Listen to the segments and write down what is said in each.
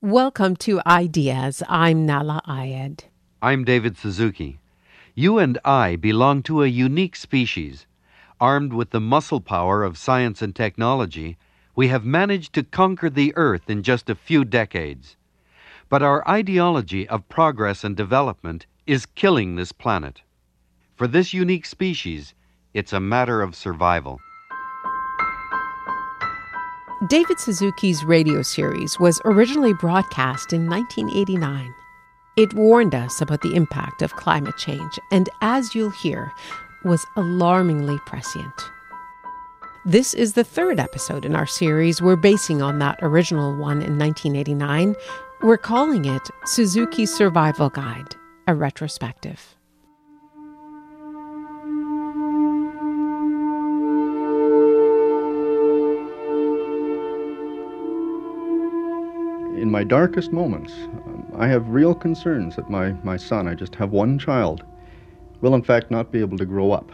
Welcome to Ideas. I'm Nahlah Ayed. I'm David Suzuki. You and I belong to a unique species. Armed with the muscle power of science and technology, we have managed to conquer the Earth in just a few decades. But our ideology of progress and development is killing this planet. For this unique species, it's a matter of survival. David Suzuki's radio series was originally broadcast in 1989. It warned us about the impact of climate change and, as you'll hear, was alarmingly prescient. This is the third episode in our series. We're basing on that original one in 1989. We're calling it Suzuki's Survival Guide, a retrospective. In my darkest moments, um, I have real concerns that my, my son, I just have one child, will in fact not be able to grow up.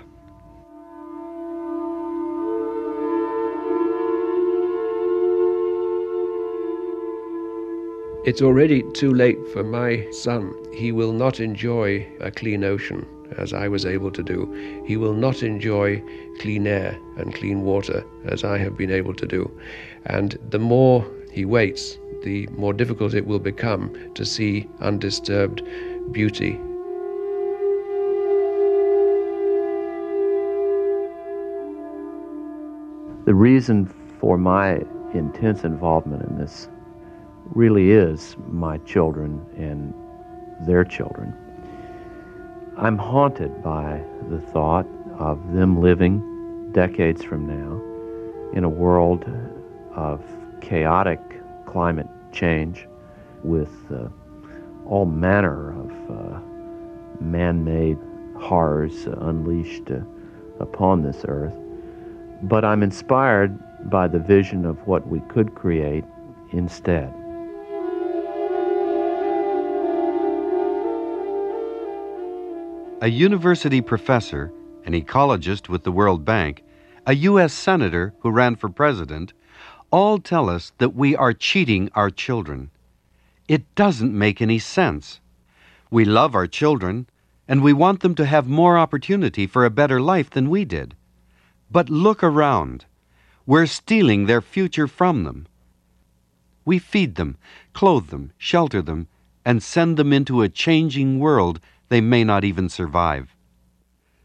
It's already too late for my son. He will not enjoy a clean ocean as I was able to do. He will not enjoy clean air and clean water as I have been able to do. And the more he waits, the more difficult it will become to see undisturbed beauty. The reason for my intense involvement in this really is my children and their children. I'm haunted by the thought of them living decades from now in a world of chaotic climate change with uh, all manner of uh, man made horrors unleashed uh, upon this earth. But I'm inspired by the vision of what we could create instead. A university professor, an ecologist with the World Bank, a U.S. senator who ran for president, all tell us that we are cheating our children. It doesn't make any sense. We love our children, and we want them to have more opportunity for a better life than we did. But look around. We're stealing their future from them. We feed them, clothe them, shelter them, and send them into a changing world they may not even survive.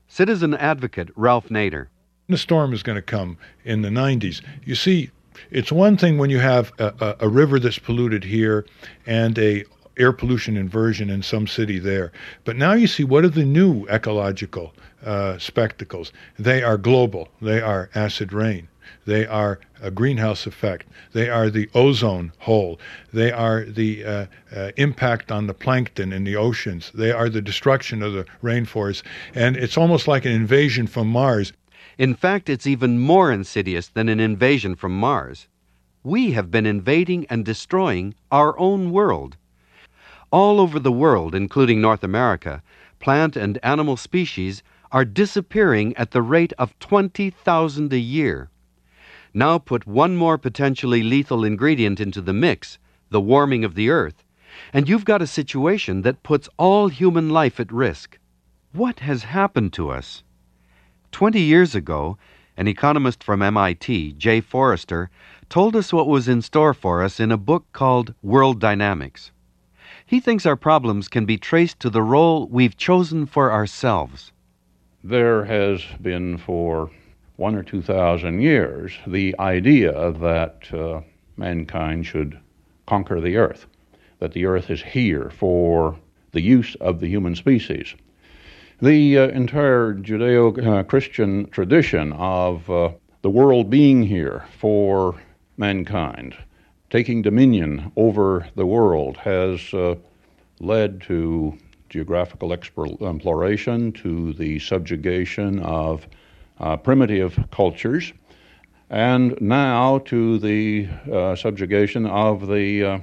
Citizen advocate Ralph Nader. The storm is going to come in the 90s. You see, it's one thing when you have a, a, a river that's polluted here and a air pollution inversion in some city there. But now you see what are the new ecological uh, spectacles? They are global. They are acid rain. They are a greenhouse effect. They are the ozone hole. They are the uh, uh, impact on the plankton in the oceans. They are the destruction of the rainforests. And it's almost like an invasion from Mars. In fact, it's even more insidious than an invasion from Mars. We have been invading and destroying our own world. All over the world, including North America, plant and animal species are disappearing at the rate of 20,000 a year. Now put one more potentially lethal ingredient into the mix, the warming of the Earth, and you've got a situation that puts all human life at risk. What has happened to us? Twenty years ago, an economist from MIT, Jay Forrester, told us what was in store for us in a book called World Dynamics. He thinks our problems can be traced to the role we've chosen for ourselves. There has been for one or two thousand years the idea that uh, mankind should conquer the earth, that the earth is here for the use of the human species. The uh, entire Judeo Christian tradition of uh, the world being here for mankind, taking dominion over the world, has uh, led to geographical exploration, to the subjugation of uh, primitive cultures, and now to the uh, subjugation of the uh,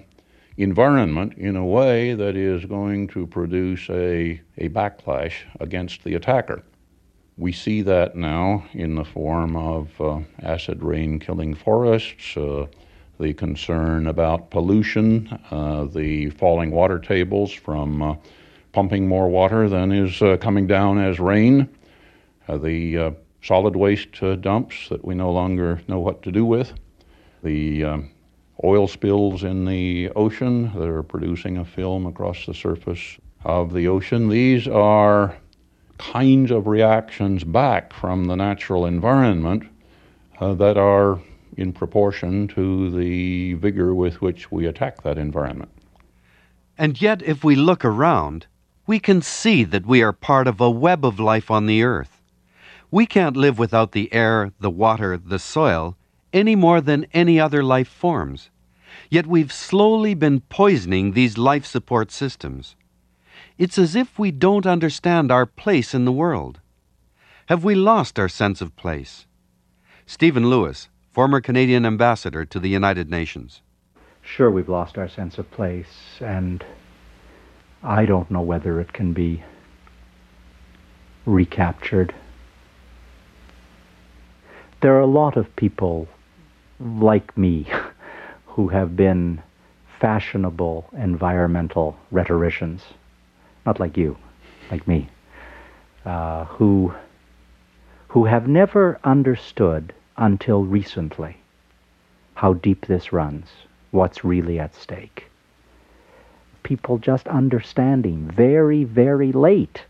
environment in a way that is going to produce a, a backlash against the attacker. We see that now in the form of uh, acid rain killing forests, uh, the concern about pollution, uh, the falling water tables from uh, pumping more water than is uh, coming down as rain, uh, the solid waste dumps that we no longer know what to do with, the um, oil spills in the ocean that are producing a film across the surface of the ocean. These are kinds of reactions back from the natural environment uh, that are in proportion to the vigor with which we attack that environment. And yet, if we look around, we can see that we are part of a web of life on the earth. We can't live without the air, the water, the soil, any more than any other life forms. Yet we've slowly been poisoning these life support systems. It's as if we don't understand our place in the world. Have we lost our sense of place? Stephen Lewis, former Canadian ambassador to the United Nations. Sure, we've lost our sense of place, and I don't know whether it can be recaptured. There are a lot of people like me who have been fashionable environmental rhetoricians, not like you, like me, uh, who who have never understood until recently how deep this runs, what's really at stake. People just understanding very, very late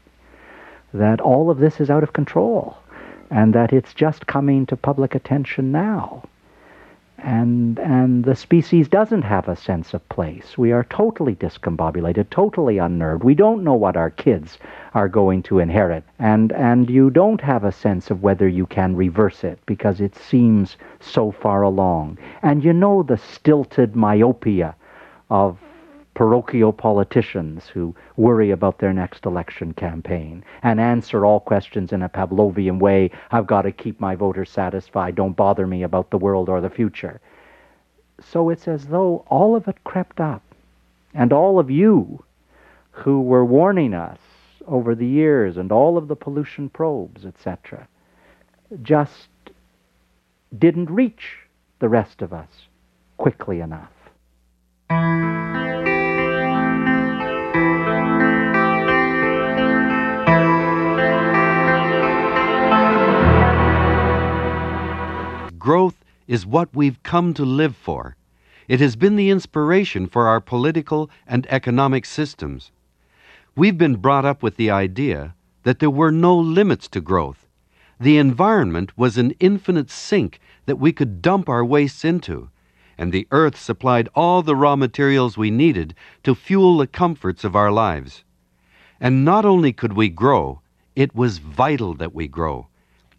that all of this is out of control and that it's just coming to public attention now. And, and the species doesn't have a sense of place. We are totally discombobulated, totally unnerved. We don't know what our kids are going to inherit. And, and you don't have a sense of whether you can reverse it because it seems so far along. And you know the stilted myopia of parochial politicians who worry about their next election campaign and answer all questions in a Pavlovian way. I've got to keep my voters satisfied. Don't bother me about the world or the future. So it's as though all of it crept up. And all of you who were warning us over the years and all of the pollution probes, etc., just didn't reach the rest of us quickly enough. Growth is what we've come to live for. It has been the inspiration for our political and economic systems. We've been brought up with the idea that there were no limits to growth. The environment was an infinite sink that we could dump our wastes into, and the earth supplied all the raw materials we needed to fuel the comforts of our lives. And not only could we grow, it was vital that we grow.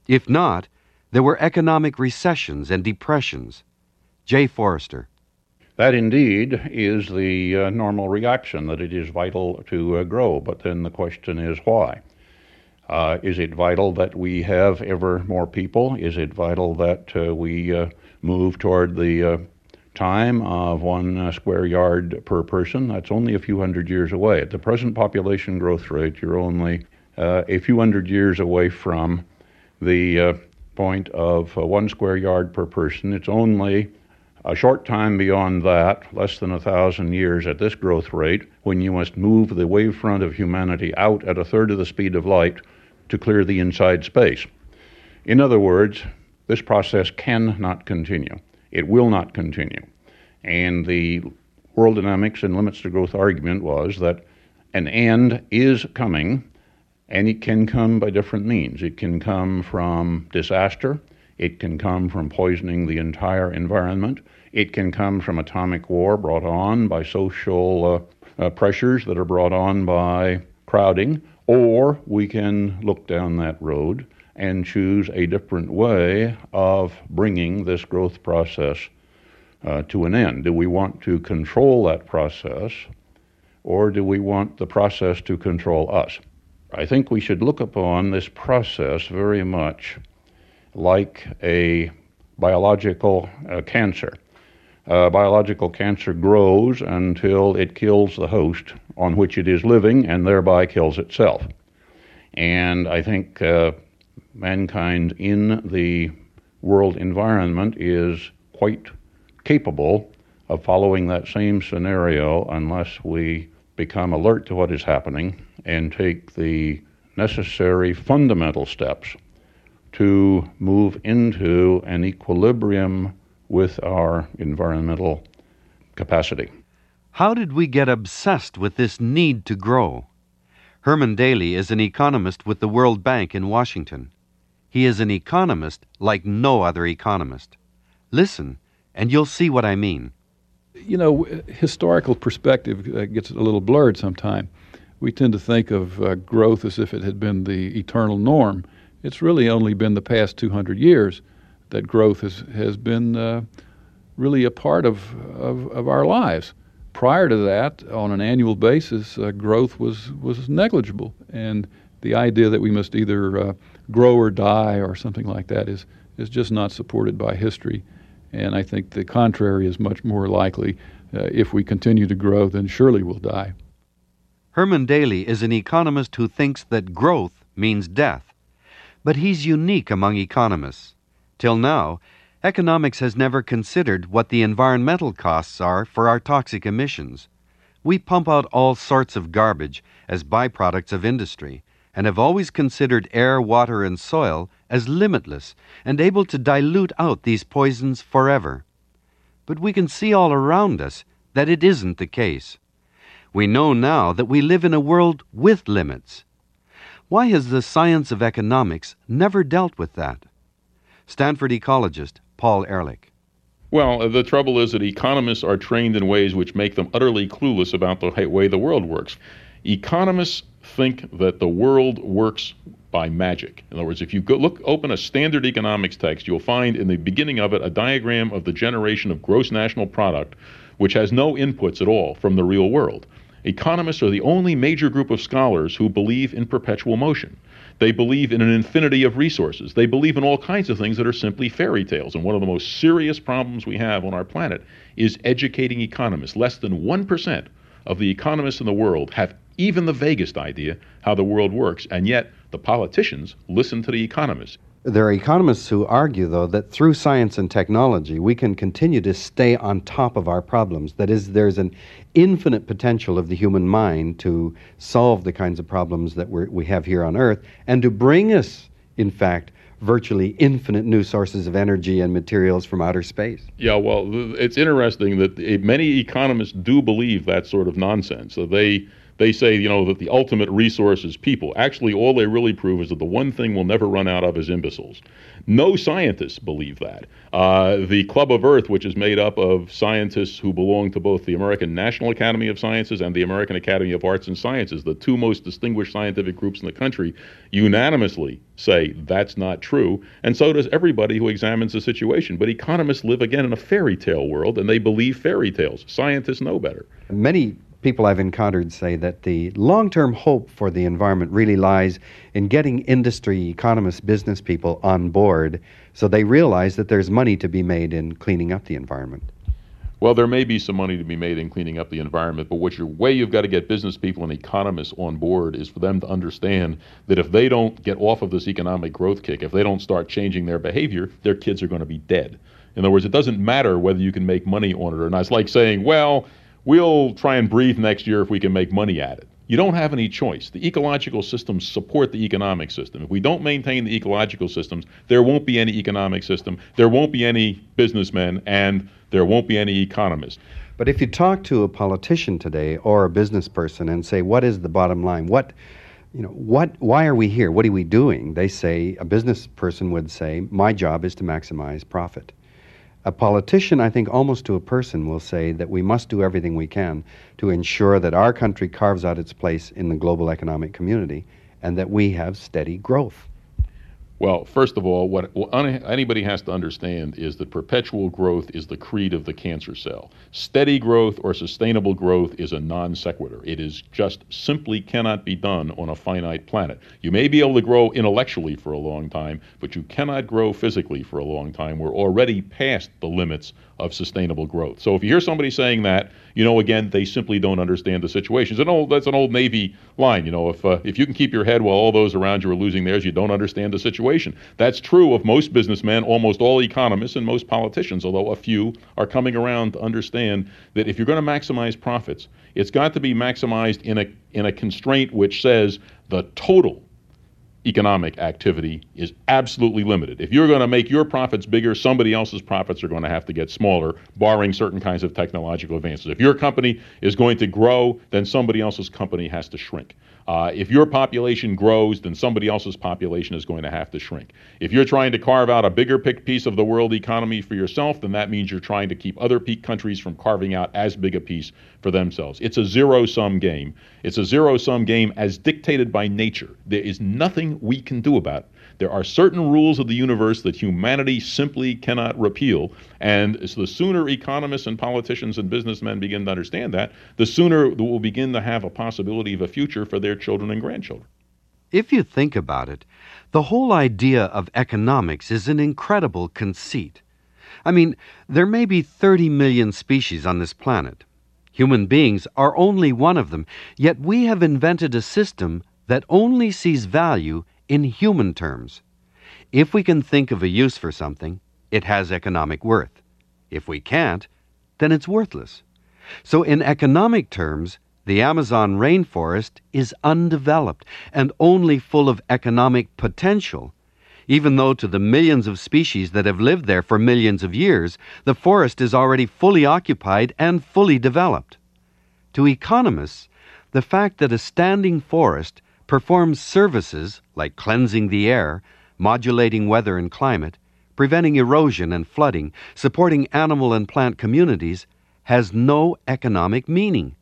If not, there were economic recessions and depressions. Jay Forrester. That indeed is the uh, normal reaction, that it is vital to uh, grow. But then the question is why? Uh, is it vital that we have ever more people? Is it vital that uh, we uh, move toward the uh, time of one square yard per person? That's only a few hundred years away. At the present population growth rate, you're only a few hundred years away from the point of uh, one square yard per person. It's only a short time beyond that, less than a thousand years at this growth rate, when you must move the wavefront of humanity out at a third of the speed of light to clear the inside space. In other words, this process cannot continue. It will not continue. And the world dynamics and limits to growth argument was that an end is coming and it can come by different means. It can come from disaster, it can come from poisoning the entire environment, it can come from atomic war brought on by social uh, uh, pressures that are brought on by crowding, or we can look down that road and choose a different way of bringing this growth process uh, to an end. Do we want to control that process or do we want the process to control us? I think we should look upon this process very much like a biological uh, cancer. Uh, biological cancer grows until it kills the host on which it is living and thereby kills itself. And I think uh, mankind in the world environment is quite capable of following that same scenario unless we become alert to what is happening and take the necessary fundamental steps to move into an equilibrium with our environmental capacity. How did we get obsessed with this need to grow? Herman Daly is an economist with the World Bank in Washington. He is an economist like no other economist. Listen, and you'll see what I mean. You know, historical perspective uh, gets a little blurred sometimes. We tend to think of uh, growth as if it had been the eternal norm. It's really only been the past 200 years that growth has, has been uh, really a part of, of, of, our lives. Prior to that, on an annual basis, uh, growth was, was negligible. And the idea that we must either uh, grow or die or something like that is, is just not supported by history. And I think the contrary is much more likely. Uh, if we continue to grow, then surely we'll die. Herman Daly is an economist who thinks that growth means death. But he's unique among economists. Till now, economics has never considered what the environmental costs are for our toxic emissions. We pump out all sorts of garbage as byproducts of industry and have always considered air, water, and soil as limitless and able to dilute out these poisons forever. But we can see all around us that it isn't the case. We know now that we live in a world with limits. Why has the science of economics never dealt with that? Stanford ecologist Paul Ehrlich. Well, the trouble is that economists are trained in ways which make them utterly clueless about the way the world works. Economists think that the world works by magic. In other words, if you look open a standard economics text, you'll find in the beginning of it a diagram of the generation of gross national product which has no inputs at all from the real world. Economists are the only major group of scholars who believe in perpetual motion. They believe in an infinity of resources. They believe in all kinds of things that are simply fairy tales. And one of the most serious problems we have on our planet is educating economists. Less than 1% of the economists in the world have even the vaguest idea how the world works, and yet the politicians listen to the economists. There are economists who argue, though, that through science and technology, we can continue to stay on top of our problems. That is, there's an infinite potential of the human mind to solve the kinds of problems that we have here on Earth and to bring us, in fact, virtually infinite new sources of energy and materials from outer space. Yeah, well, it's interesting that many economists do believe that sort of nonsense. So they they say, you know, that the ultimate resource is people. Actually, all they really prove is that the one thing we'll never run out of is imbeciles. No scientists believe that. Uh, the Club of Earth, which is made up of scientists who belong to both the American National Academy of Sciences and the American Academy of Arts and Sciences, the two most distinguished scientific groups in the country, unanimously say that's not true. And so does everybody who examines the situation. But economists live again in a fairy tale world and they believe fairy tales. Scientists know better. Many people I've encountered say that the long term hope for the environment really lies in getting industry, economists, business people on board so they realize that there's money to be made in cleaning up the environment. Well, there may be some money to be made in cleaning up the environment, but what your way you've got to get business people and economists on board is for them to understand that if they don't get off of this economic growth kick, if they don't start changing their behavior, their kids are going to be dead. In other words, it doesn't matter whether you can make money on it or not. It's like saying, well, we'll try and breathe next year if we can make money at it. You don't have any choice. The ecological systems support the economic system. If we don't maintain the ecological systems, there won't be any economic system, there won't be any businessmen, and there won't be any economists. But if you talk to a politician today or a business person and say, what is the bottom line? What, you know, what, why are we here? What are we doing? They say, a business person would say, my job is to maximize profit. A politician, I think, almost to a person, will say that we must do everything we can to ensure that our country carves out its place in the global economic community and that we have steady growth. Well, first of all, what, what anybody has to understand is that perpetual growth is the creed of the cancer cell. Steady growth or sustainable growth is a non sequitur. It is just simply cannot be done on a finite planet. You may be able to grow intellectually for a long time, but you cannot grow physically for a long time. We're already past the limits of sustainable growth. So if you hear somebody saying that, you know, again, they simply don't understand the situation. It's an old, that's an old Navy line. You know, if uh, if you can keep your head while all those around you are losing theirs, you don't understand the situation. That's true of most businessmen, almost all economists, and most politicians. Although a few are coming around to understand that if you're going to maximize profits, it's got to be maximized in a in a constraint which says the total economic activity is absolutely limited. If you're going to make your profits bigger, somebody else's profits are going to have to get smaller, barring certain kinds of technological advances. If your company is going to grow, then somebody else's company has to shrink. Uh, if your population grows, then somebody else's population is going to have to shrink. If you're trying to carve out a bigger piece of the world economy for yourself, then that means you're trying to keep other peak countries from carving out as big a piece for themselves. It's a zero sum game. It's a zero sum game as dictated by nature. There is nothing we can do about it. There are certain rules of the universe that humanity simply cannot repeal. And so the sooner economists and politicians and businessmen begin to understand that, the sooner we'll begin to have a possibility of a future for their children and grandchildren. If you think about it, the whole idea of economics is an incredible conceit. I mean, there may be 30 million species on this planet. Human beings are only one of them, yet we have invented a system that only sees value in human terms. If we can think of a use for something, it has economic worth. If we can't, then it's worthless. So, in economic terms, the Amazon rainforest is undeveloped and only full of economic potential, even though to the millions of species that have lived there for millions of years, the forest is already fully occupied and fully developed. To economists, the fact that a standing forest performs services like cleansing the air, modulating weather and climate, preventing erosion and flooding, supporting animal and plant communities, has no economic meaning.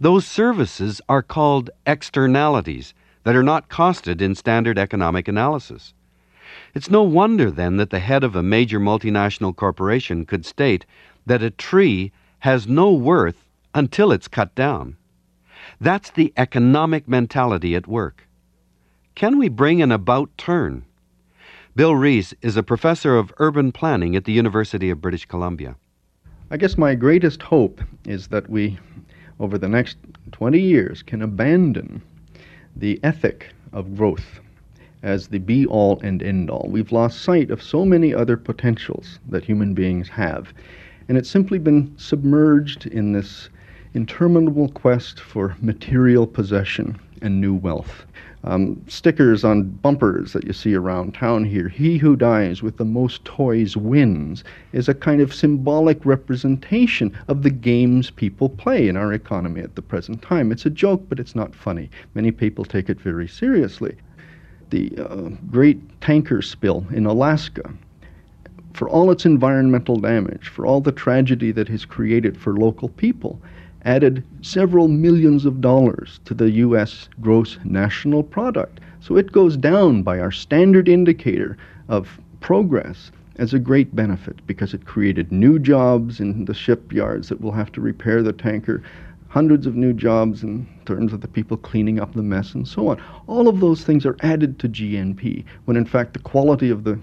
Those services are called externalities that are not costed in standard economic analysis. It's no wonder then that the head of a major multinational corporation could state that a tree has no worth until it's cut down. That's the economic mentality at work. Can we bring an about turn? Bill Rees is a professor of urban planning at the University of British Columbia. I guess my greatest hope is that we, over the next 20 years, can abandon the ethic of growth as the be all and end all. We've lost sight of so many other potentials that human beings have, and it's simply been submerged in this interminable quest for material possession and new wealth. Um, stickers on bumpers that you see around town here, he who dies with the most toys wins, is a kind of symbolic representation of the games people play in our economy at the present time. It's a joke, but it's not funny. Many people take it very seriously. The uh, great tanker spill in Alaska for all its environmental damage, for all the tragedy that has created for local people, added several millions of dollars to the U.S. gross national product. So it goes down by our standard indicator of progress as a great benefit because it created new jobs in the shipyards that will have to repair the tanker, hundreds of new jobs in terms of the people cleaning up the mess and so on. All of those things are added to GNP when in fact the quality of the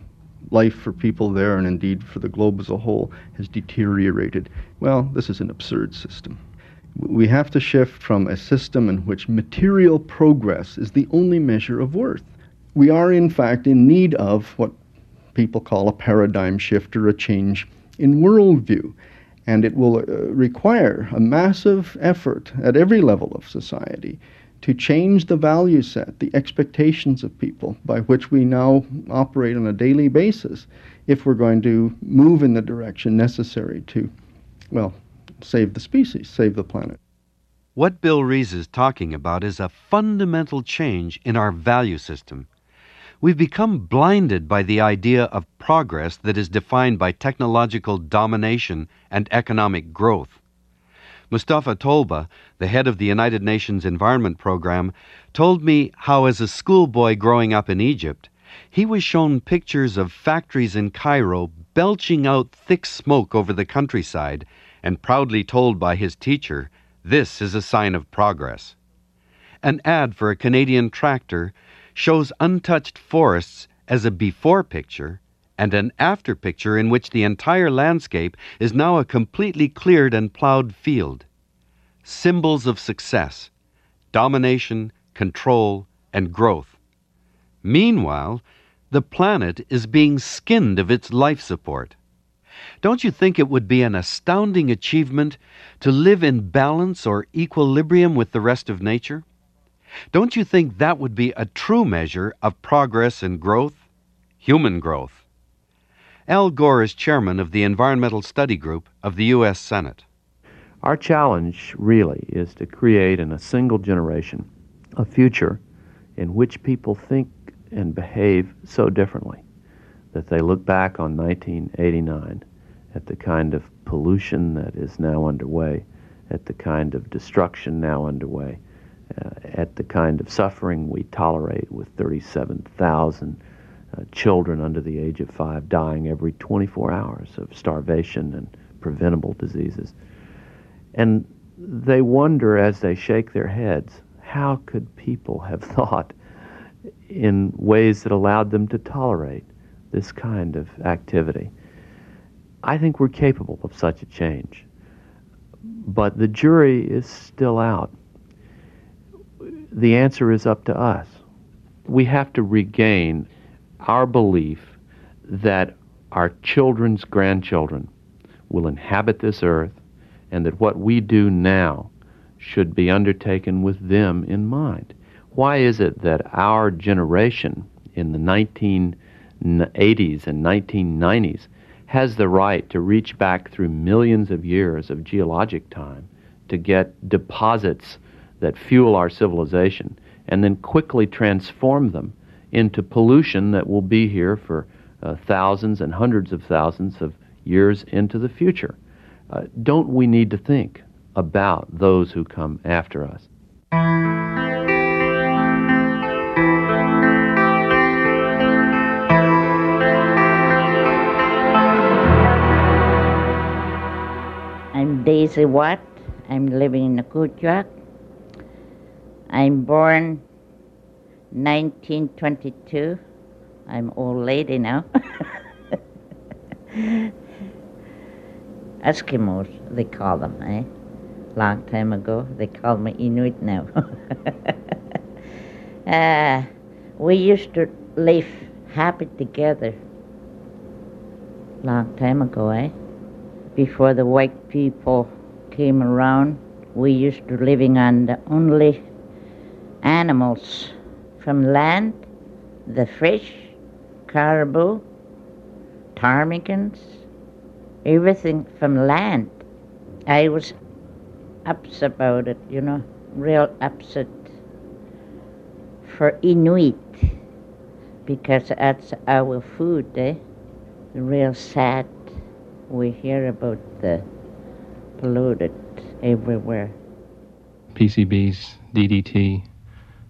life for people there and indeed for the globe as a whole has deteriorated. Well, this is an absurd system. We have to shift from a system in which material progress is the only measure of worth. We are, in fact, in need of what people call a paradigm shift or a change in worldview. And it will uh, require a massive effort at every level of society to change the value set, the expectations of people by which we now operate on a daily basis if we're going to move in the direction necessary to, well, save the species, save the planet. What Bill Rees is talking about is a fundamental change in our value system. We've become blinded by the idea of progress that is defined by technological domination and economic growth. Mustafa Tolba, the head of the United Nations Environment Program, told me how, as a schoolboy growing up in Egypt, He was shown pictures of factories in Cairo belching out thick smoke over the countryside and proudly told by his teacher, This is a sign of progress. An ad for a Canadian tractor shows untouched forests as a before picture and an after picture in which the entire landscape is now a completely cleared and plowed field. Symbols of success, domination, control, and growth. Meanwhile, the planet is being skinned of its life support. Don't you think it would be an astounding achievement to live in balance or equilibrium with the rest of nature? Don't you think that would be a true measure of progress and growth? Human growth. Al Gore is chairman of the Environmental Study Group of the U.S. Senate. Our challenge really is to create in a single generation a future in which people think and behave so differently that they look back on 1989 at the kind of pollution that is now underway, at the kind of destruction now underway, uh, at the kind of suffering we tolerate with 37,000 uh, children under the age of five dying every 24 hours of starvation and preventable diseases. And they wonder as they shake their heads how could people have thought in ways that allowed them to tolerate this kind of activity. I think we're capable of such a change. But the jury is still out. The answer is up to us. We have to regain our belief that our children's grandchildren will inhabit this earth and that what we do now should be undertaken with them in mind. Why is it that our generation in the 1980s and 1990s has the right to reach back through millions of years of geologic time to get deposits that fuel our civilization and then quickly transform them into pollution that will be here for uh, thousands and hundreds of thousands of years into the future? Uh, don't we need to think about those who come after us? Daisy Watt. I'm living in Kuujjuaq. I'm born 1922. I'm old lady now. Eskimos, they call them, eh? Long time ago, they called me Inuit now. uh, we used to live happy together. Long time ago, eh? Before the white people came around, we used to living on the only animals from land, the fish, caribou, ptarmigans, everything from land. I was upset about it, you know, real upset for Inuit because that's our food, eh? Real sad we hear about the polluted everywhere. PCBs, DDT,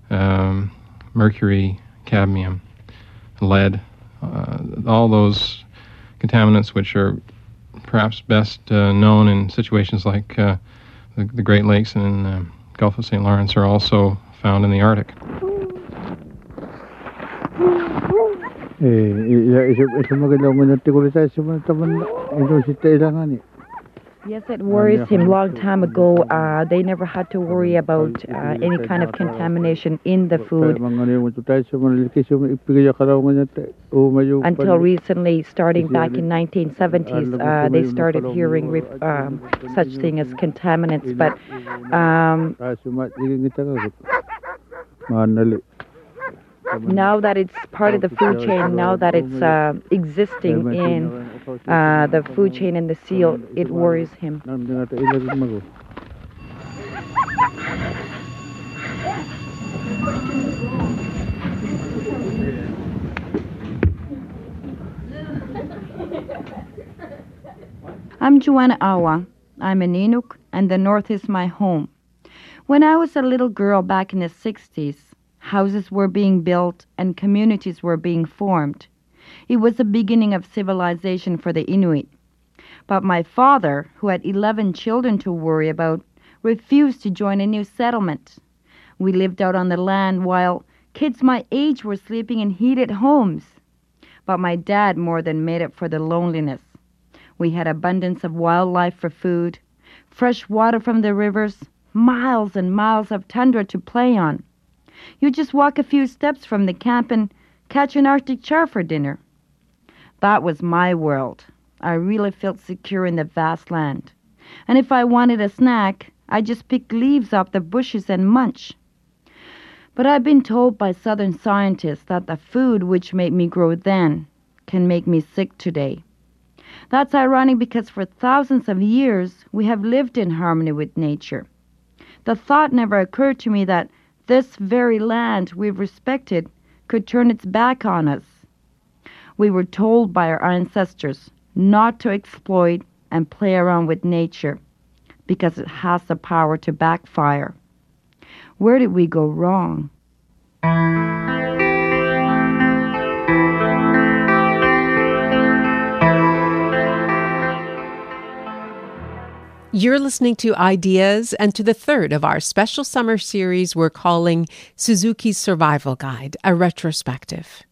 um, mercury, cadmium, lead, uh, all those contaminants which are perhaps best uh, known in situations like uh, the, the, Great Lakes and the Gulf of St. Lawrence are also found in the Arctic. Yes, it worries him long time ago. Uh, they never had to worry about uh, any kind of contamination in the food. Until recently, starting back in 1970s, uh, they started hearing um, such thing as contaminants. But um, now that it's part of the food chain, now that it's uh, existing in uh, the food chain and the seal, it worries him. I'm Joanna Awa. I'm an Inuk, and the North is my home. When I was a little girl back in the 60s, Houses were being built and communities were being formed. It was the beginning of civilization for the Inuit. But my father, who had 11 children to worry about, refused to join a new settlement. We lived out on the land while kids my age were sleeping in heated homes. But my dad more than made up for the loneliness. We had abundance of wildlife for food, fresh water from the rivers, miles and miles of tundra to play on. You just walk a few steps from the camp and catch an Arctic char for dinner. That was my world. I really felt secure in the vast land. And if I wanted a snack, I just pick leaves off the bushes and munch. But I've been told by southern scientists that the food which made me grow then can make me sick today. That's ironic because for thousands of years we have lived in harmony with nature. The thought never occurred to me that this very land we've respected could turn its back on us. We were told by our ancestors not to exploit and play around with nature because it has the power to backfire. Where did we go wrong? You're listening to Ideas and to the third of our special summer series we're calling Suzuki's Survival Guide, a retrospective.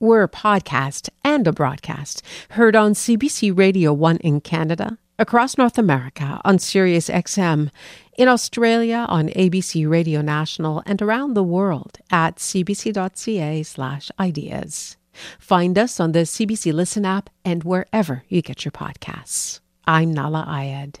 We're a podcast and a broadcast heard on CBC Radio 1 in Canada, across North America on Sirius XM, in Australia on ABC Radio National, and around the world at cbc.ca/slash ideas. Find us on the CBC Listen app and wherever you get your podcasts. I'm Nahlah Ayed.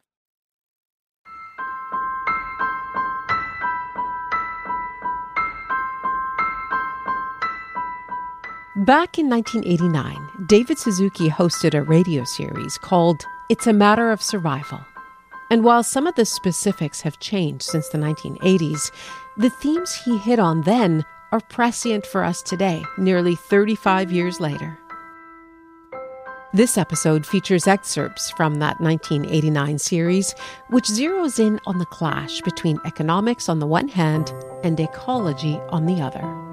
Back in 1989, David Suzuki hosted a radio series called It's a Matter of Survival. And while some of the specifics have changed since the 1980s, the themes he hit on then are prescient for us today, nearly 35 years later. This episode features excerpts from that 1989 series, which zeroes in on the clash between economics on the one hand and ecology on the other.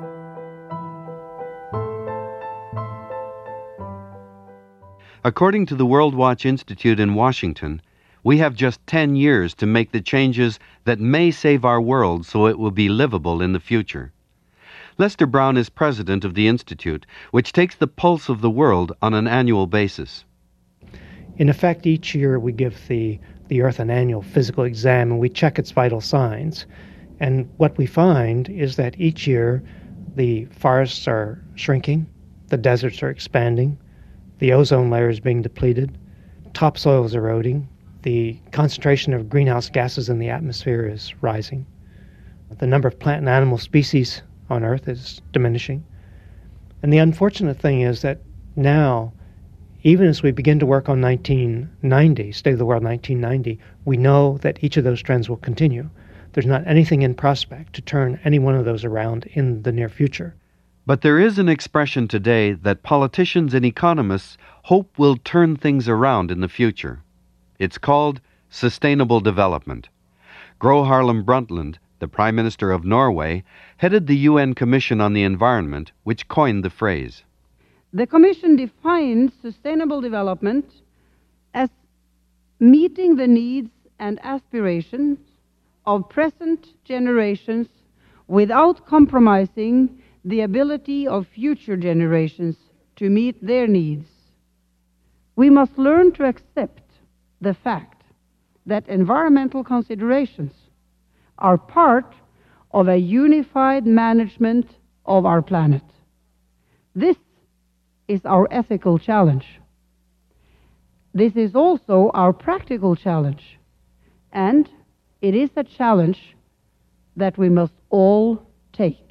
According to the World Watch Institute in Washington, we have just 10 years to make the changes that may save our world so it will be livable in the future. Lester Brown is president of the Institute, which takes the pulse of the world on an annual basis. In effect, each year we give the, the Earth an annual physical exam and we check its vital signs. And what we find is that each year the forests are shrinking, the deserts are expanding, the ozone layer is being depleted, topsoil is eroding, the concentration of greenhouse gases in the atmosphere is rising, the number of plant and animal species on Earth is diminishing. And the unfortunate thing is that now, even as we begin to work on 1990, State of the World 1990, we know that each of those trends will continue. There's not anything in prospect to turn any one of those around in the near future. But there is an expression today that politicians and economists hope will turn things around in the future. It's called sustainable development. Gro Harlem Brundtland, the Prime Minister of Norway, headed the UN Commission on the Environment, which coined the phrase. The Commission defines sustainable development as meeting the needs and aspirations of present generations without compromising the ability of future generations to meet their needs. We must learn to accept the fact that environmental considerations are part of a unified management of our planet. This is our ethical challenge. This is also our practical challenge, and it is a challenge that we must all take.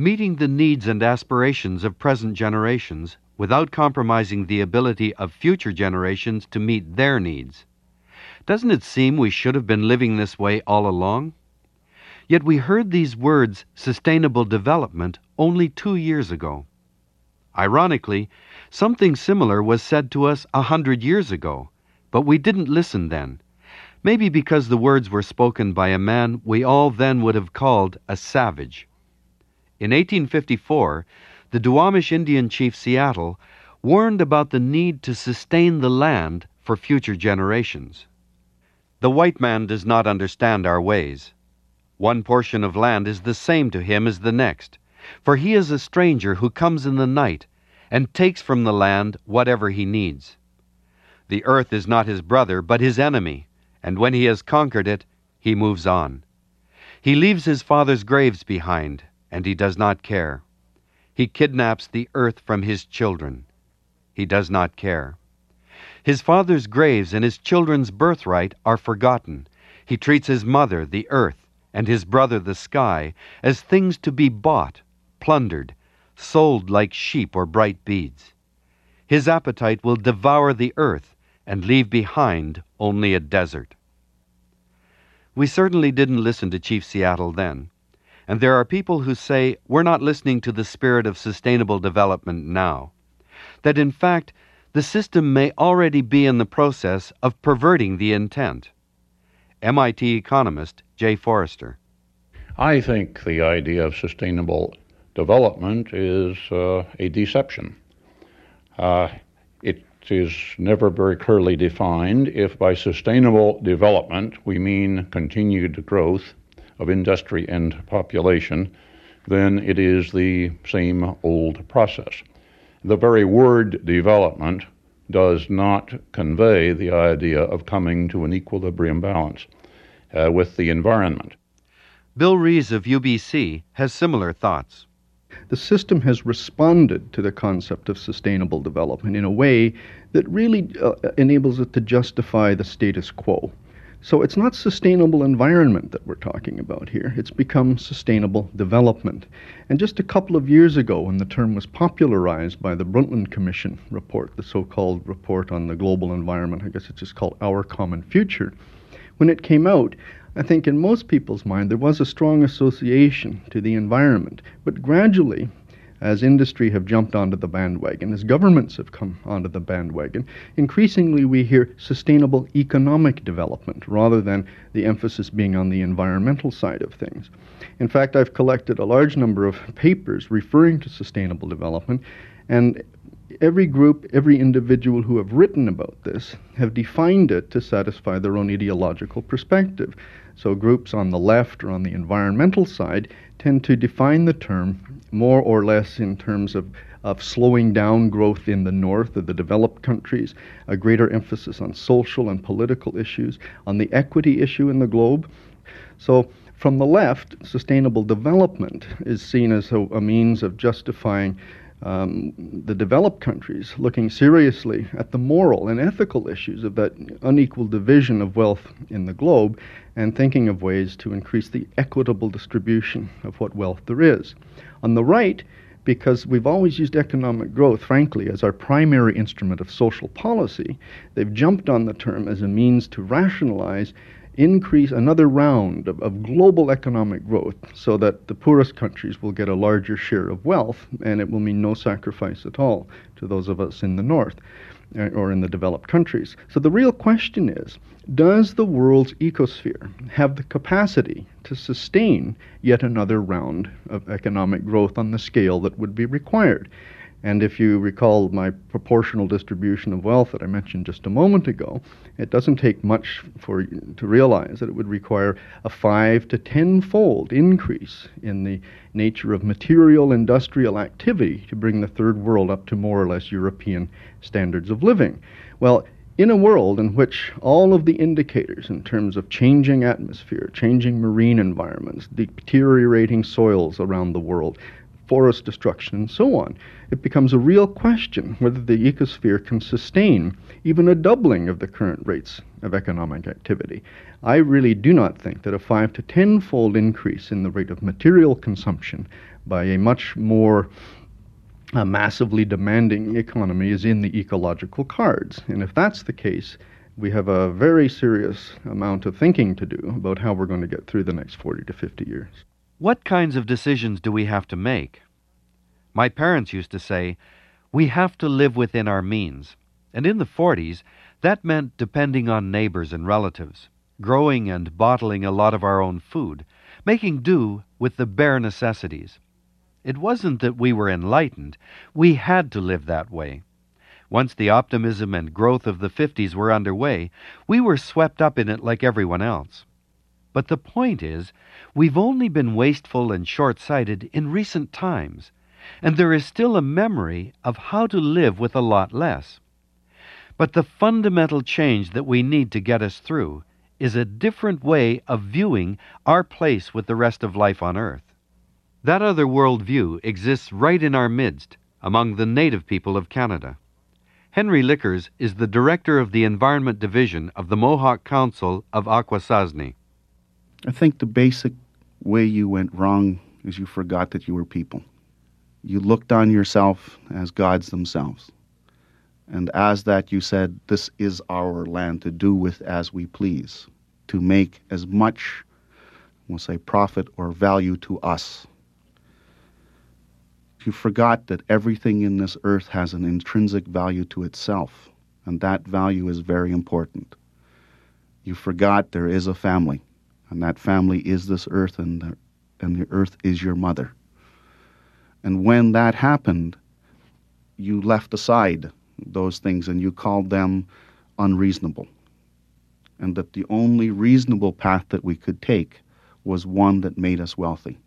Meeting the needs and aspirations of present generations without compromising the ability of future generations to meet their needs. Doesn't it seem we should have been living this way all along? Yet we heard these words, sustainable development, only two years ago. Ironically, something similar was said to us a hundred years ago, but we didn't listen then. Maybe because the words were spoken by a man we all then would have called a savage. In 1854, the Duwamish Indian chief Seattle warned about the need to sustain the land for future generations. The white man does not understand our ways. One portion of land is the same to him as the next, for he is a stranger who comes in the night and takes from the land whatever he needs. The earth is not his brother, but his enemy, and when he has conquered it, he moves on. He leaves his father's graves behind, and he does not care. He kidnaps the earth from his children. He does not care. His father's graves and his children's birthright are forgotten. He treats his mother, the earth, and his brother the sky as things to be bought, plundered, sold like sheep or bright beads. His appetite will devour the earth and leave behind only a desert. We certainly didn't listen to Chief Seattle then, and there are people who say we're not listening to the spirit of sustainable development now. That in fact, the system may already be in the process of perverting the intent. MIT economist Jay Forrester. I think the idea of sustainable development is uh, a deception. Uh, it is never very clearly defined if by sustainable development we mean continued growth of industry and population, then it is the same old process. The very word development does not convey the idea of coming to an equilibrium balance uh, with the environment. Bill Rees of UBC has similar thoughts. The system has responded to the concept of sustainable development in a way that really uh, enables it to justify the status quo. So it's not sustainable environment that we're talking about here. It's become sustainable development. And just a couple of years ago, when the term was popularized by the Brundtland Commission report, the so called report on the global environment, I guess it's just called Our Common Future, when it came out, I think in most people's mind there was a strong association to the environment. But gradually, as industry have jumped onto the bandwagon, as governments have come onto the bandwagon, increasingly we hear sustainable economic development rather than the emphasis being on the environmental side of things. In fact, I've collected a large number of papers referring to sustainable development, and every group, every individual who have written about this have defined it to satisfy their own ideological perspective. So groups on the left or on the environmental side tend to define the term more or less in terms of, of slowing down growth in the north of the developed countries, a greater emphasis on social and political issues, on the equity issue in the globe. So from the left, sustainable development is seen as a, a means of justifying um, the developed countries looking seriously at the moral and ethical issues of that unequal division of wealth in the globe and thinking of ways to increase the equitable distribution of what wealth there is. On the right, because we've always used economic growth, frankly, as our primary instrument of social policy, they've jumped on the term as a means to rationalize increase another round of, of, global economic growth so that the poorest countries will get a larger share of wealth and it will mean no sacrifice at all to those of us in the north Uh, or in the developed countries. So the real question is does the world's ecosphere have the capacity to sustain yet another round of economic growth on the scale that would be required? And if you recall my proportional distribution of wealth that I mentioned just a moment ago, it doesn't take much for to realize that it would require a five to tenfold increase in the nature of material industrial activity to bring the third world up to more or less European standards of living. Well, in a world in which all of the indicators in terms of changing atmosphere, changing marine environments, deteriorating soils around the world, forest destruction, and so on, it becomes a real question whether the ecosphere can sustain even a doubling of the current rates of economic activity. I really do not think that a five to tenfold increase in the rate of material consumption by a much more a massively demanding economy is in the ecological cards. And if that's the case, we have a very serious amount of thinking to do about how we're going to get through the next 40 to 50 years. What kinds of decisions do we have to make? My parents used to say, we have to live within our means. And in the 40s, that meant depending on neighbors and relatives, growing and bottling a lot of our own food, making do with the bare necessities. It wasn't that we were enlightened, we had to live that way. Once the optimism and growth of the 50s were underway, we were swept up in it like everyone else. But the point is, we've only been wasteful and short sighted in recent times, and there is still a memory of how to live with a lot less. But the fundamental change that we need to get us through is a different way of viewing our place with the rest of life on Earth. That other world view exists right in our midst, among the native people of Canada. Henry Lickers is the director of the Environment Division of the Mohawk Council of Akwesasne. I think the basic way you went wrong is you forgot that you were people. You looked on yourself as gods themselves. And as that, you said, This is our land to do with as we please, to make as much, we'll say, profit or value to us you forgot that everything in this earth has an intrinsic value to itself, and that value is very important. You forgot there is a family, and that family is this earth, and the, and the earth is your mother. And when that happened, you left aside those things and you called them unreasonable. And that the only reasonable path that we could take was one that made us wealthy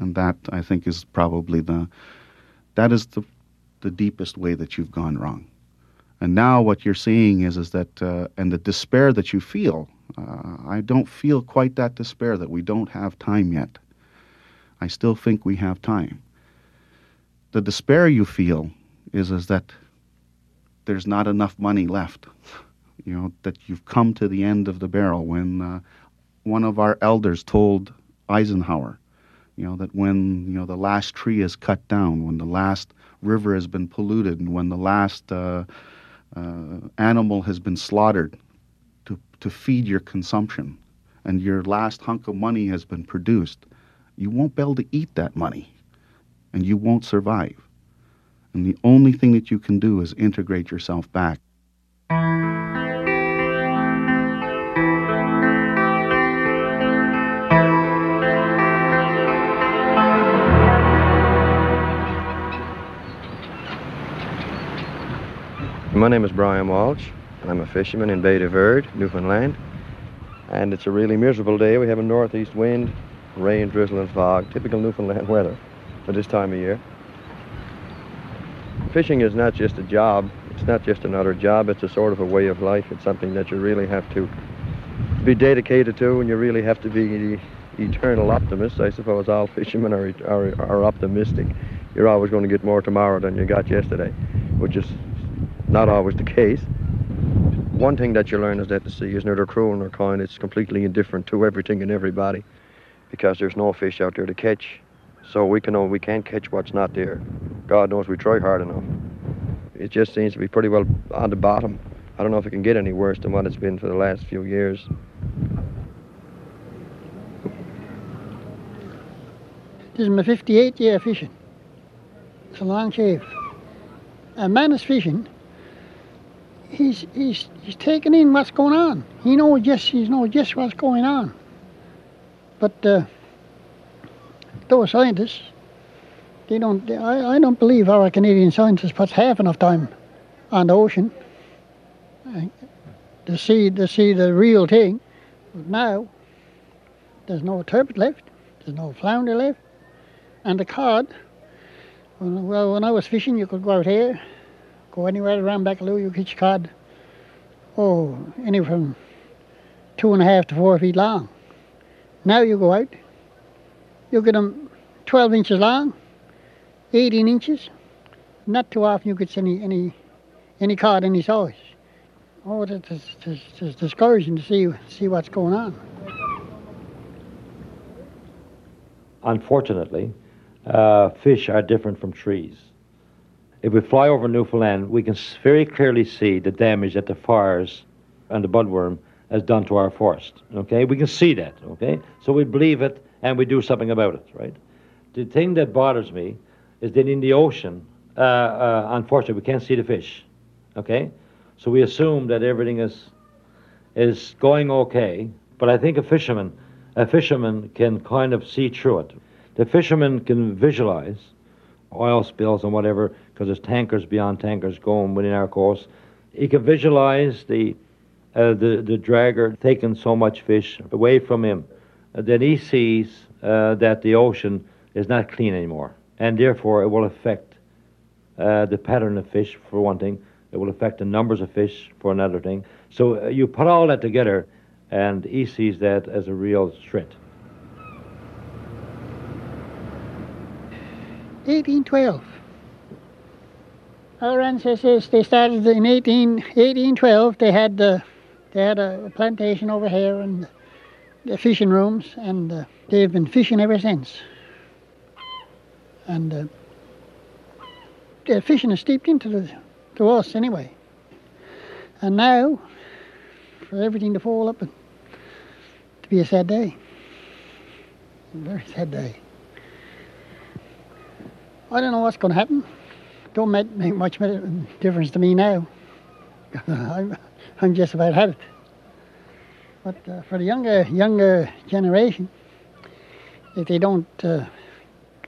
and that I think is probably the that is the the deepest way that you've gone wrong. And now what you're seeing is is that uh, and the despair that you feel. Uh, I don't feel quite that despair that we don't have time yet. I still think we have time. The despair you feel is is that there's not enough money left. You know that you've come to the end of the barrel. When uh, one of our elders told Eisenhower you know, that when, you know, the last tree is cut down, when the last river has been polluted, and when the last uh, uh, animal has been slaughtered to, to feed your consumption, and your last hunk of money has been produced, you won't be able to eat that money, and you won't survive. And the only thing that you can do is integrate yourself back. My name is Brian Walsh, and I'm a fisherman in Bay de Verde, Newfoundland. And it's a really miserable day. We have a northeast wind, rain, drizzle, and fog, typical Newfoundland weather for this time of year. Fishing is not just a job. It's not just another job. It's a sort of a way of life. It's something that you really have to be dedicated to, and you really have to be eternal optimist. I suppose all fishermen are, are, are optimistic. You're always going to get more tomorrow than you got yesterday, which is not always the case. One thing that you learn is that the sea is neither cruel nor kind. It's completely indifferent to everything and everybody because there's no fish out there to catch. So we can we can't catch what's not there. God knows we try hard enough. It just seems to be pretty well on the bottom. I don't know if it can get any worse than what it's been for the last few years. This is my 58th year fishing. It's a long shave. A man is fishing he's he's he's taking in what's going on. He knows just he knows just what's going on. But uh, those scientists, they don't. I, I don't believe our Canadian scientists put half enough time on the ocean to see to see the real thing. But now there's no turbot left. There's no flounder left, and the cod. Well, when I was fishing, you could go out here Go anywhere around Baccalieu, you catch cod. Oh, anywhere from two and a half to four feet long. Now you go out, you'll get them 12 inches long, 18 inches. Not too often you get any any any cod any size. Oh, it's, it's, it's, it's discouraging to see see what's going on. Unfortunately, uh, fish are different from trees. If we fly over Newfoundland, we can very clearly see the damage that the fires and the budworm has done to our forest. Okay, we can see that. Okay, so we believe it and we do something about it. Right. The thing that bothers me is that in the ocean, uh, uh, unfortunately, we can't see the fish. Okay, so we assume that everything is is going okay. But I think a fisherman, a fisherman can kind of see through it. The fisherman can visualize oil spills and whatever because there's tankers beyond tankers going within our course. He can visualize the uh, the the dragger taking so much fish away from him. Uh, then he sees uh, that the ocean is not clean anymore, and therefore it will affect uh, the pattern of fish for one thing. It will affect the numbers of fish for another thing. So uh, you put all that together, and he sees that as a real threat. 1812. Our ancestors, they started in 18, 1812. They had the, they had a plantation over here and the fishing rooms, and uh, they've been fishing ever since. And uh, the fishing is steeped into the, to us anyway. And now, for everything to fall up, and to be a sad day. A very sad day. I don't know what's going to happen. Don't make, make much difference to me now. I'm, I'm just about had it. But uh, for the younger younger generation, if they don't uh,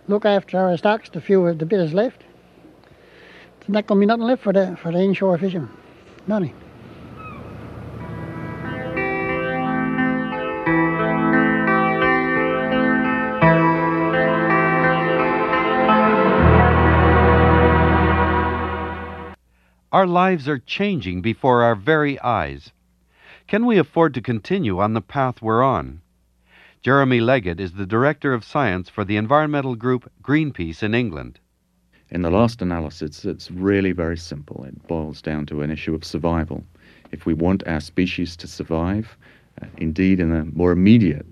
look after our stocks, the few the bit is left, there's not going to be nothing left for the for the inshore fishermen. Nothing. Our lives are changing before our very eyes. Can we afford to continue on the path we're on? Jeremy Leggett is the Director of Science for the environmental group Greenpeace in England. In the last analysis, it's really very simple. It boils down to an issue of survival. If we want our species to survive, uh, indeed, in a more immediate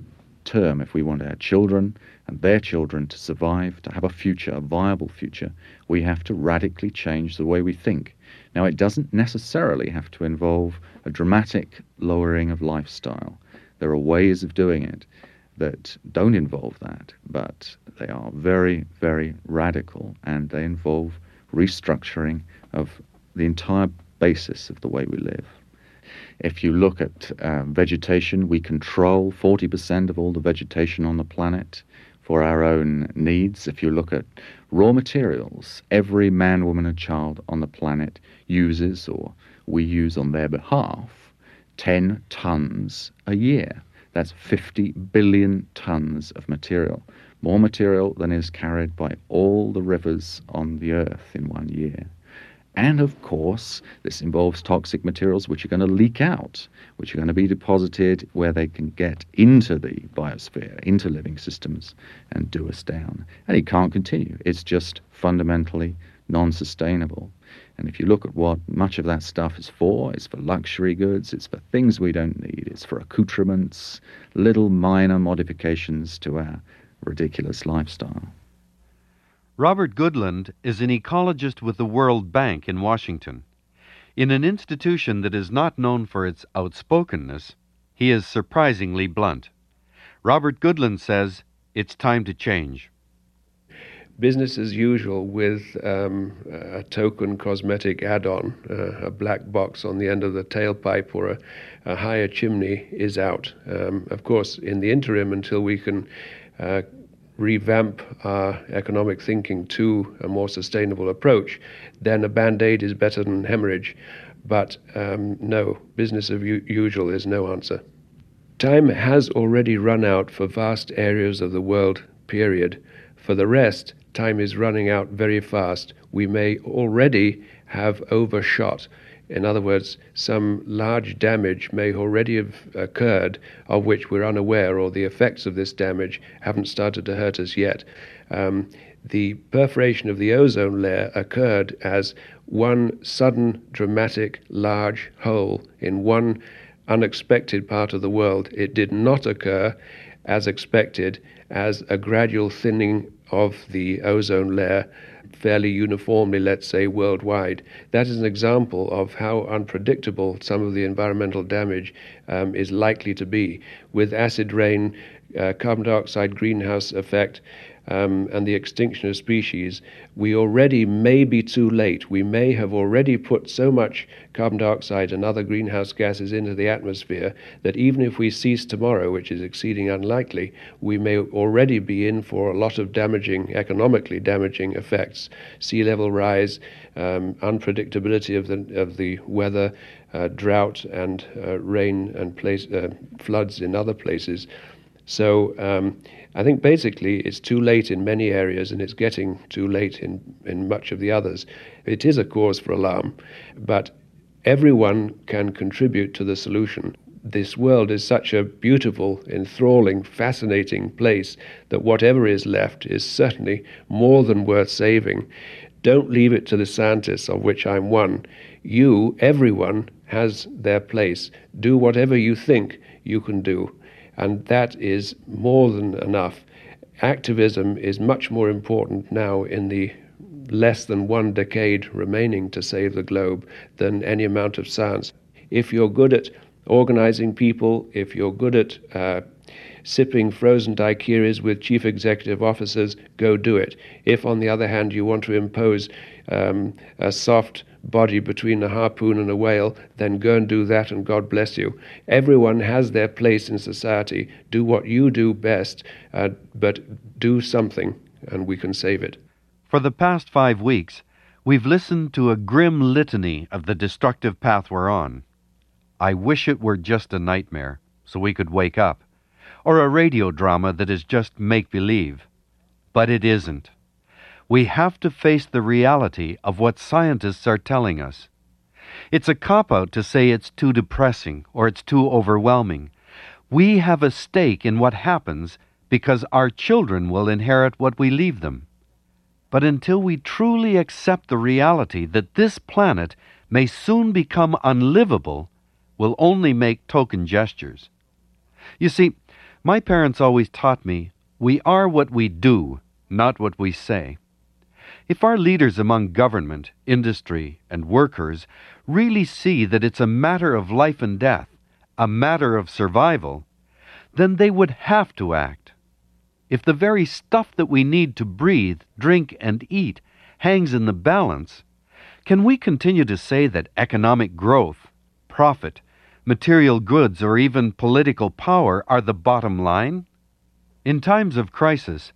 term, if we want our children and their children to survive, to have a future, a viable future, we have to radically change the way we think. Now, it doesn't necessarily have to involve a dramatic lowering of lifestyle. There are ways of doing it that don't involve that, but they are very, very radical and they involve restructuring of the entire basis of the way we live. If you look at uh, vegetation, we control 40% of all the vegetation on the planet for our own needs. If you look at raw materials, every man, woman, and child on the planet uses, or we use on their behalf, 10 tons a year. That's 50 billion tons of material. More material than is carried by all the rivers on the earth in one year. And of course, this involves toxic materials which are going to leak out, which are going to be deposited where they can get into the biosphere, into living systems, and do us down. And it can't continue. It's just fundamentally non sustainable. And if you look at what much of that stuff is for, it's for luxury goods, it's for things we don't need, it's for accoutrements, little minor modifications to our ridiculous lifestyle. Robert Goodland is an ecologist with the World Bank in Washington. In an institution that is not known for its outspokenness, he is surprisingly blunt. Robert Goodland says it's time to change. Business as usual with um, a token cosmetic add on, uh, a black box on the end of the tailpipe or a, a higher chimney is out. Um, of course, in the interim, until we can uh, revamp our economic thinking to a more sustainable approach, then a band aid is better than hemorrhage. But um, no, business as usual is no answer. Time has already run out for vast areas of the world, period. For the rest, time is running out very fast. We may already have overshot in other words, some large damage may already have occurred of which we're unaware, or the effects of this damage haven't started to hurt us yet. Um, the perforation of the ozone layer occurred as one sudden, dramatic, large hole in one unexpected part of the world. It did not occur as expected as a gradual thinning of the ozone layer fairly uniformly, let's say, worldwide. That is an example of how unpredictable some of the environmental damage um, is likely to be. With acid rain, uh, carbon dioxide greenhouse effect, um, and the extinction of species, we already may be too late. We may have already put so much carbon dioxide and other greenhouse gases into the atmosphere that even if we cease tomorrow, which is exceeding unlikely, we may already be in for a lot of damaging, economically damaging effects. Sea level rise, um, unpredictability of the, of the weather, uh, drought and uh, rain and place, uh, floods in other places. So um, I think basically it's too late in many areas and it's getting too late in, in much of the others. It is a cause for alarm, but everyone can contribute to the solution. This world is such a beautiful, enthralling, fascinating place that whatever is left is certainly more than worth saving. Don't leave it to the scientists, of which I'm one. You, everyone, has their place. Do whatever you think you can do and that is more than enough. Activism is much more important now in the less than one decade remaining to save the globe than any amount of science. If you're good at organizing people, if you're good at uh, sipping frozen daiquiris with chief executive officers, go do it. If, on the other hand, you want to impose um, a soft body between a harpoon and a whale, then go and do that and God bless you. Everyone has their place in society. Do what you do best, uh, but do something and we can save it. For the past five weeks, we've listened to a grim litany of the destructive path we're on. I wish it were just a nightmare, so we could wake up, or a radio drama that is just make believe. But it isn't we have to face the reality of what scientists are telling us. It's a cop out to say it's too depressing or it's too overwhelming. We have a stake in what happens because our children will inherit what we leave them. But until we truly accept the reality that this planet may soon become unlivable, we'll only make token gestures. You see, my parents always taught me we are what we do, not what we say. If our leaders among government, industry, and workers really see that it's a matter of life and death, a matter of survival, then they would have to act. If the very stuff that we need to breathe, drink, and eat hangs in the balance, can we continue to say that economic growth, profit, material goods, or even political power are the bottom line? In times of crisis,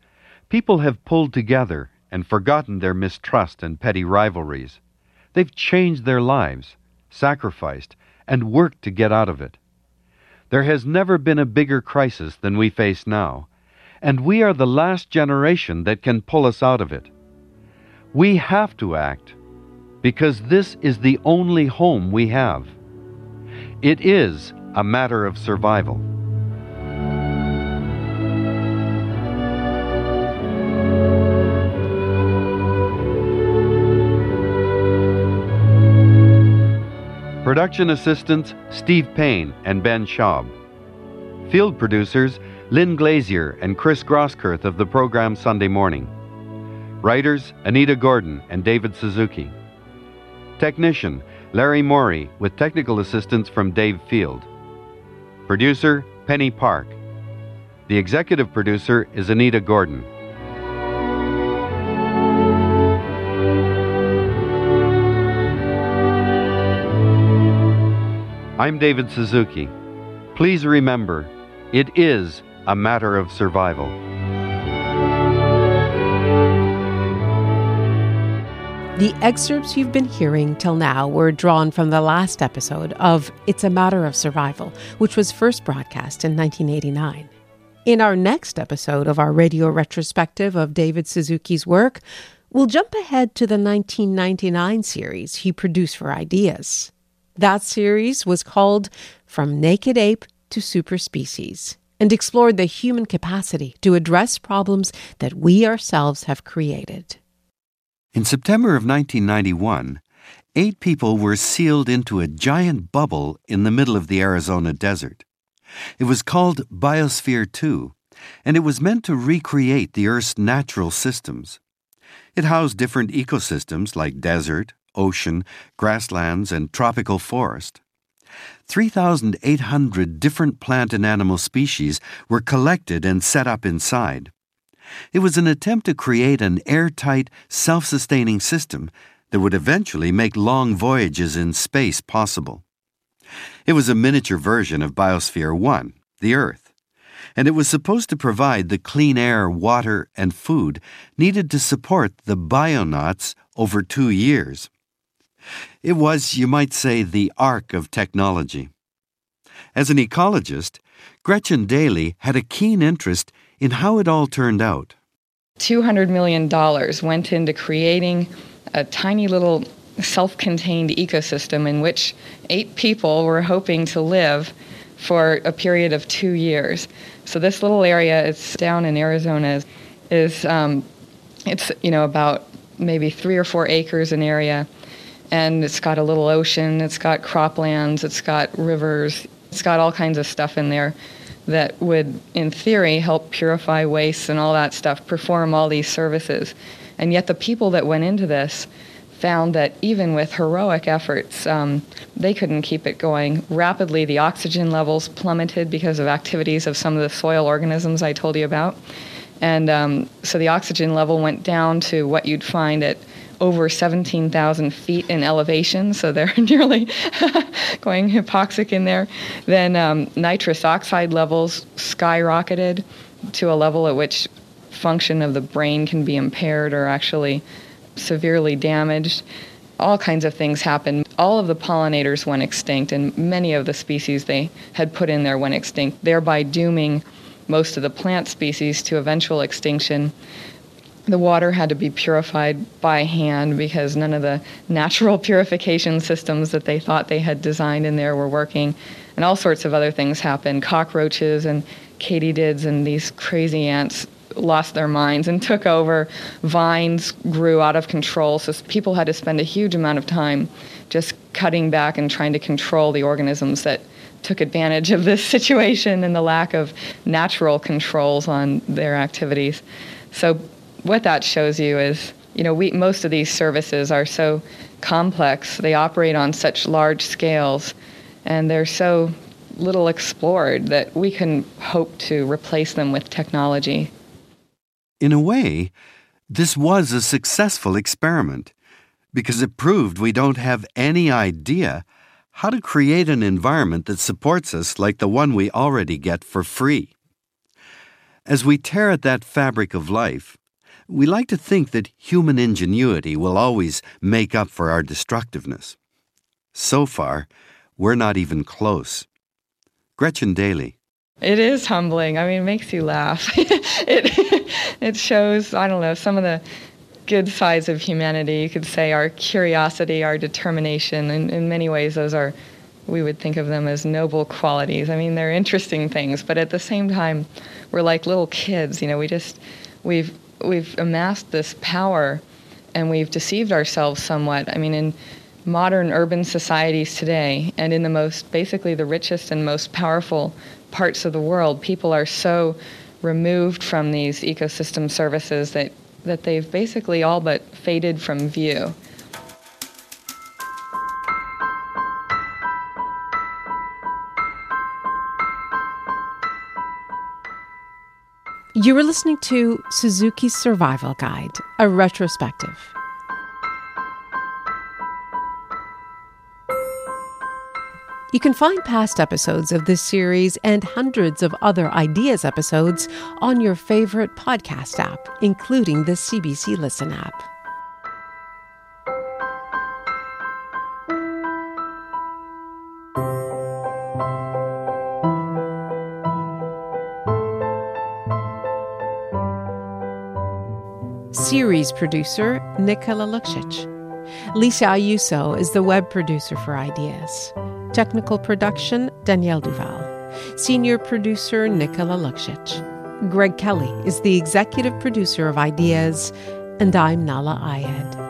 people have pulled together and forgotten their mistrust and petty rivalries. They've changed their lives, sacrificed, and worked to get out of it. There has never been a bigger crisis than we face now, and we are the last generation that can pull us out of it. We have to act because this is the only home we have. It is a matter of survival. Production assistants Steve Payne and Ben Schaub. Field producers Lynn Glazier and Chris Grosskirth of the program Sunday Morning. Writers Anita Gordon and David Suzuki. Technician Larry Morey with technical assistance from Dave Field. Producer Penny Park. The executive producer is Anita Gordon. I'm David Suzuki. Please remember, it is a matter of survival. The excerpts you've been hearing till now were drawn from the last episode of It's a Matter of Survival, which was first broadcast in 1989. In our next episode of our radio retrospective of David Suzuki's work, we'll jump ahead to the 1999 series he produced for Ideas. That series was called From Naked Ape to Superspecies and explored the human capacity to address problems that we ourselves have created. In September of 1991, eight people were sealed into a giant bubble in the middle of the Arizona desert. It was called Biosphere 2, and it was meant to recreate the Earth's natural systems. It housed different ecosystems like desert, ocean, grasslands, and tropical forest. 3,800 different plant and animal species were collected and set up inside. It was an attempt to create an airtight, self sustaining system that would eventually make long voyages in space possible. It was a miniature version of Biosphere 1, the Earth, and it was supposed to provide the clean air, water, and food needed to support the bionauts over two years. It was, you might say, the ark of technology. As an ecologist, Gretchen Daily had a keen interest in how it all turned out. $200 million went into creating a tiny little self contained ecosystem in which eight people were hoping to live for a period of two years. So this little area, it's down in Arizona, is um, it's you know about maybe three or four acres in area, and it's got a little ocean, it's got croplands, it's got rivers, it's got all kinds of stuff in there that would, in theory, help purify wastes and all that stuff, perform all these services. And yet the people that went into this found that even with heroic efforts, um, they couldn't keep it going. Rapidly, the oxygen levels plummeted because of activities of some of the soil organisms I told you about. And um, so the oxygen level went down to what you'd find at over 17,000 feet in elevation, so they're nearly going hypoxic in there. Then um, nitrous oxide levels skyrocketed to a level at which function of the brain can be impaired or actually severely damaged. All kinds of things happened. All of the pollinators went extinct, and many of the species they had put in there went extinct, thereby dooming most of the plant species to eventual extinction. The water had to be purified by hand because none of the natural purification systems that they thought they had designed in there were working. And all sorts of other things happened cockroaches and katydids and these crazy ants lost their minds and took over. Vines grew out of control, so people had to spend a huge amount of time just cutting back and trying to control the organisms that took advantage of this situation and the lack of natural controls on their activities. So what that shows you is, you know, we most of these services are so complex. They operate on such large scales and they're so little explored that we can hope to replace them with technology. In a way, this was a successful experiment because it proved we don't have any idea how to create an environment that supports us like the one we already get for free. As we tear at that fabric of life, we like to think that human ingenuity will always make up for our destructiveness. So far, we're not even close. Gretchen Daily. It is humbling. I mean, it makes you laugh. it it shows I don't know some of the good sides of humanity. You could say our curiosity, our determination. And in many ways, those are we would think of them as noble qualities. I mean, they're interesting things, but at the same time, we're like little kids. You know, we just we've we've amassed this power, and we've deceived ourselves somewhat. I mean, in modern urban societies today, and in the most basically the richest and most powerful parts of the world, people are so removed from these ecosystem services that, that they've basically all but faded from view. You are listening to Suzuki's Survival Guide, a retrospective. You can find past episodes of this series and hundreds of other ideas episodes on your favorite podcast app, including the CBC Listen app. Series producer Nicola Luksic. Lisa Ayuso is the web producer for Ideas. Technical production Danielle Duval. Senior producer Nicola Luksic. Greg Kelly is the executive producer of Ideas, and I'm Nahlah Ayed.